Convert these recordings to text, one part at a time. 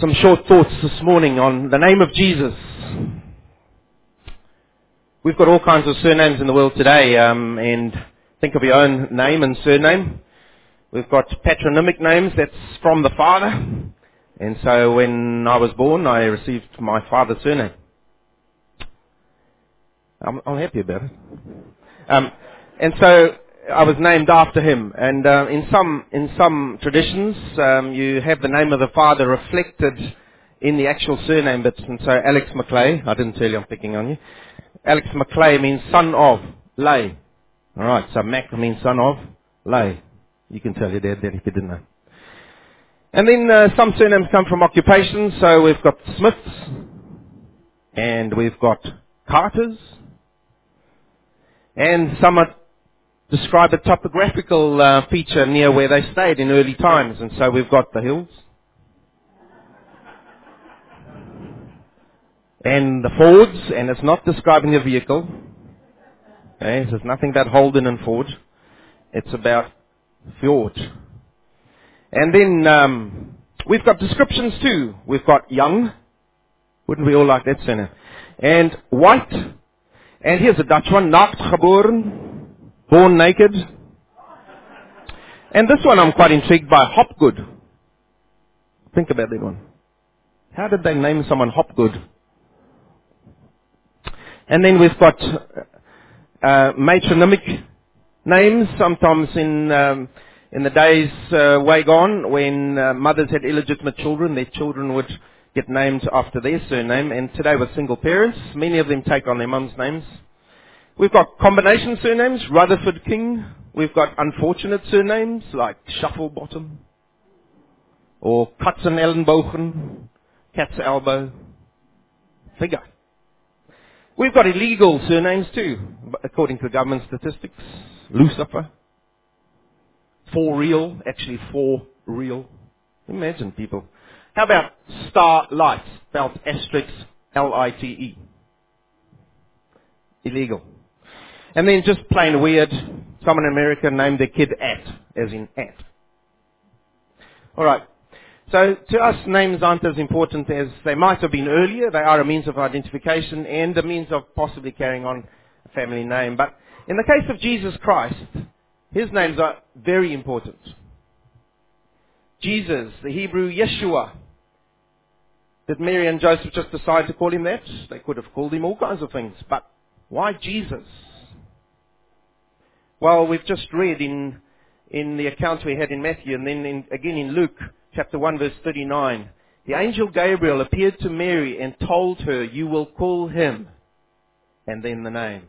some short thoughts this morning on the name of Jesus. We've got all kinds of surnames in the world today, um, and think of your own name and surname. We've got patronymic names that's from the father, and so when I was born, I received my father's surname. I'm, I'm happy about it. Um, and so I was named after him. And uh, in some in some traditions, um, you have the name of the father reflected in the actual surname bits. And so Alex Maclay, I didn't tell you I'm picking on you. Alex Maclay means son of Lay. All right, so Mac means son of Lay. You can tell your dad that if you didn't know. And then uh, some surnames come from occupations. So we've got Smiths, and we've got Carters, and some are describe a topographical uh, feature near where they stayed in early times. And so we've got the hills. And the Fords, and it's not describing a vehicle. Okay, so it's nothing about Holden and Ford. It's about fjord. And then um, we've got descriptions too. We've got young. Wouldn't we all like that, Senna? And white. And here's a Dutch one. Nacht geboren. Born naked. And this one I'm quite intrigued by, Hopgood. Think about that one. How did they name someone Hopgood? And then we've got uh, matronymic names, sometimes in um, in the days uh, way gone when uh, mothers had illegitimate children, their children would get named after their surname. And today with single parents, many of them take on their mum's names. We've got combination surnames, Rutherford King. We've got unfortunate surnames like Shufflebottom or Katzenellenbogen, Cat's Elbow, Figure. We've got illegal surnames too, according to government statistics. Lucifer. For real, actually for real. Imagine people. How about Starlight, spelled asterisk L-I-T-E? Illegal. And then just plain weird, someone in America named their kid At, as in At. Alright. So to us, names aren't as important as they might have been earlier. They are a means of identification and a means of possibly carrying on a family name. But in the case of Jesus Christ, his names are very important. Jesus, the Hebrew Yeshua. Did Mary and Joseph just decide to call him that? They could have called him all kinds of things. But why Jesus? Well, we've just read in, in the account we had in Matthew and then in, again in Luke chapter 1 verse 39. The angel Gabriel appeared to Mary and told her, you will call him, and then the name.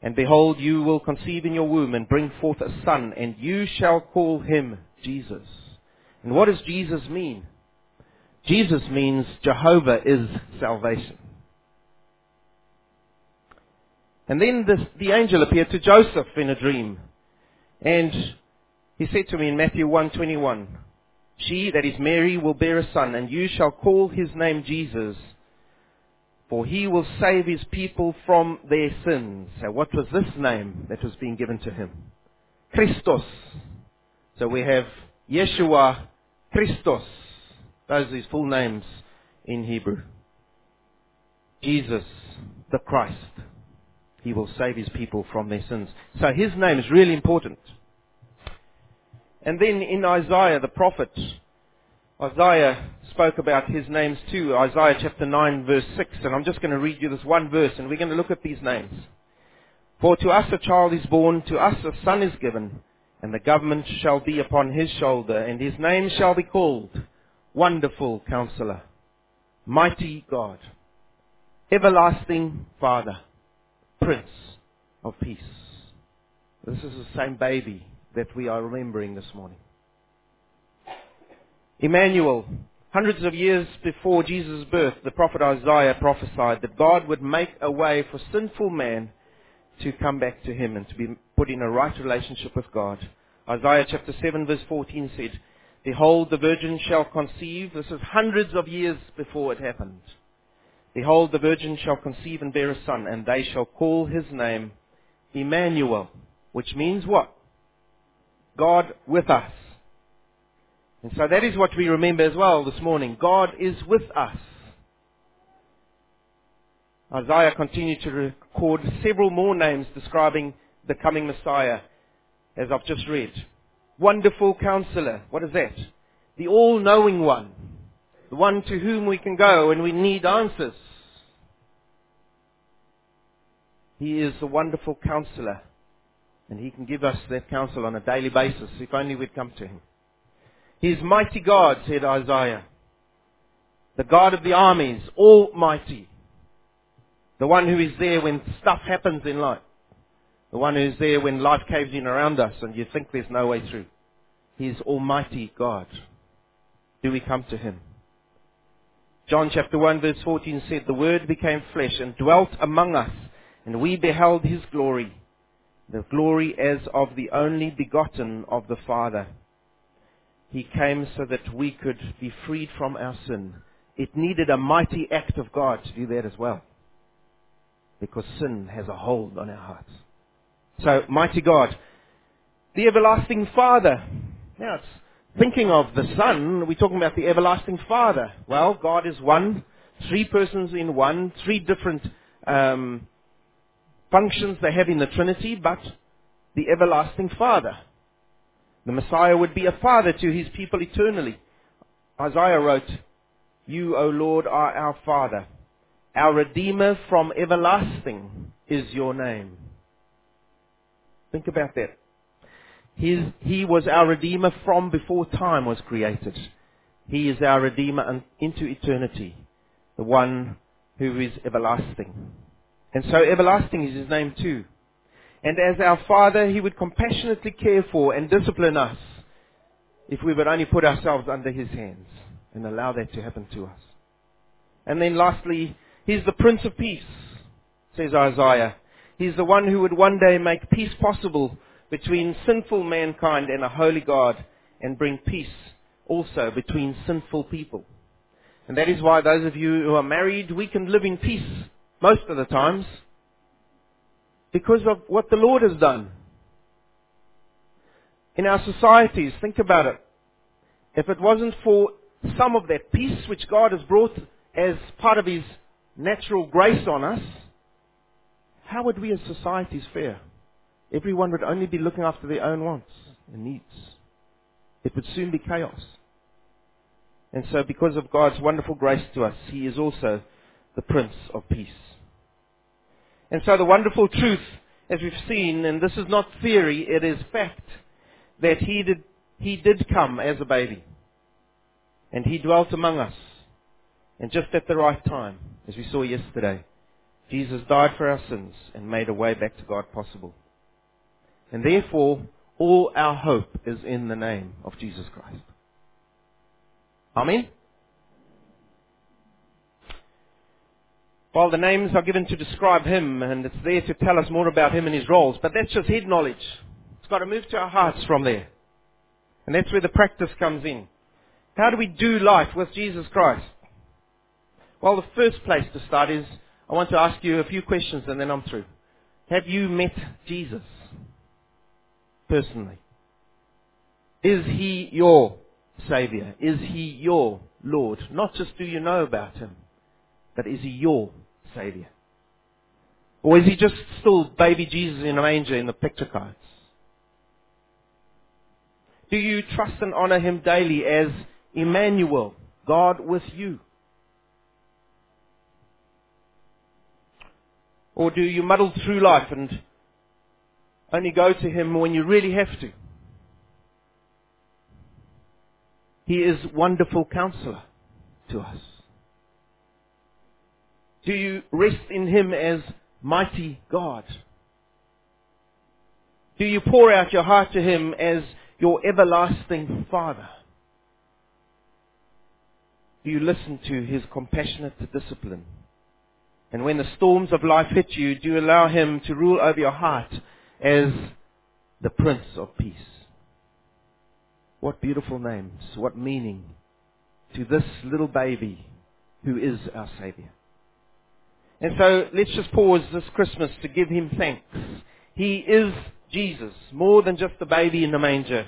And behold, you will conceive in your womb and bring forth a son, and you shall call him Jesus. And what does Jesus mean? Jesus means Jehovah is salvation. And then this, the angel appeared to Joseph in a dream. And he said to me in Matthew 1:21, She, that is Mary, will bear a son, and you shall call his name Jesus, for he will save his people from their sins. So what was this name that was being given to him? Christos. So we have Yeshua Christos. Those are his full names in Hebrew. Jesus, the Christ. He will save his people from their sins. So his name is really important. And then in Isaiah, the prophet, Isaiah spoke about his names too. Isaiah chapter 9 verse 6. And I'm just going to read you this one verse and we're going to look at these names. For to us a child is born, to us a son is given, and the government shall be upon his shoulder, and his name shall be called Wonderful Counselor, Mighty God, Everlasting Father, Prince of Peace. This is the same baby that we are remembering this morning. Emmanuel, hundreds of years before Jesus' birth, the prophet Isaiah prophesied that God would make a way for sinful man to come back to him and to be put in a right relationship with God. Isaiah chapter 7 verse 14 said, Behold, the virgin shall conceive. This is hundreds of years before it happened. Behold, the virgin shall conceive and bear a son, and they shall call his name Emmanuel, which means what? God with us. And so that is what we remember as well this morning. God is with us. Isaiah continued to record several more names describing the coming Messiah, as I've just read. Wonderful counselor. What is that? The all-knowing one. The one to whom we can go when we need answers. He is a wonderful counselor. And he can give us that counsel on a daily basis if only we'd come to him. He is mighty God, said Isaiah. The God of the armies, almighty. The one who is there when stuff happens in life. The one who is there when life caves in around us and you think there's no way through. He is almighty God. Do we come to him? John chapter 1 verse 14 said, The Word became flesh and dwelt among us, and we beheld His glory, the glory as of the only begotten of the Father. He came so that we could be freed from our sin. It needed a mighty act of God to do that as well. Because sin has a hold on our hearts. So, mighty God. The everlasting Father. Now, it's thinking of the Son, we're talking about the everlasting Father. Well, God is one, three persons in one, three different um, functions they have in the Trinity, but the everlasting Father. The Messiah would be a father to his people eternally. Isaiah wrote, You, O Lord, are our Father. Our Redeemer from everlasting is your name. Think about that. His, he was our Redeemer from before time was created. He is our Redeemer into eternity. The one who is everlasting. And so everlasting is his name too. And as our Father, he would compassionately care for and discipline us if we would only put ourselves under his hands and allow that to happen to us. And then lastly, he's the Prince of Peace, says Isaiah. He's the one who would one day make peace possible between sinful mankind and a holy God and bring peace also between sinful people. And that is why those of you who are married, we can live in peace most of the times because of what the Lord has done. In our societies, think about it. If it wasn't for some of that peace which God has brought as part of His natural grace on us, how would we as societies fare? Everyone would only be looking after their own wants and needs. It would soon be chaos. And so because of God's wonderful grace to us, He is also the Prince of Peace. And so the wonderful truth, as we've seen, and this is not theory, it is fact, that He did, he did come as a baby. And He dwelt among us. And just at the right time, as we saw yesterday, Jesus died for our sins and made a way back to God possible. And therefore, all our hope is in the name of Jesus Christ. Amen? While the names are given to describe him, and it's there to tell us more about him and his roles, but that's just head knowledge. It's got to move to our hearts from there. And that's where the practice comes in. How do we do life with Jesus Christ? Well, the first place to start is I want to ask you a few questions and then I'm through. Have you met Jesus? personally? Is he your Savior? Is he your Lord? Not just do you know about him, but is he your Savior? Or is he just still baby Jesus in a manger in the picture cards? Do you trust and honor him daily as Emmanuel, God with you? Or do you muddle through life and only go to Him when you really have to. He is wonderful counselor to us. Do you rest in Him as mighty God? Do you pour out your heart to Him as your everlasting Father? Do you listen to His compassionate discipline? And when the storms of life hit you, do you allow Him to rule over your heart as the Prince of Peace. What beautiful names, what meaning to this little baby who is our Savior. And so let's just pause this Christmas to give him thanks. He is Jesus, more than just the baby in the manger.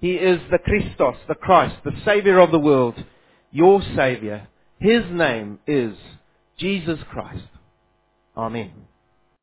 He is the Christos, the Christ, the Savior of the world, your Savior. His name is Jesus Christ. Amen.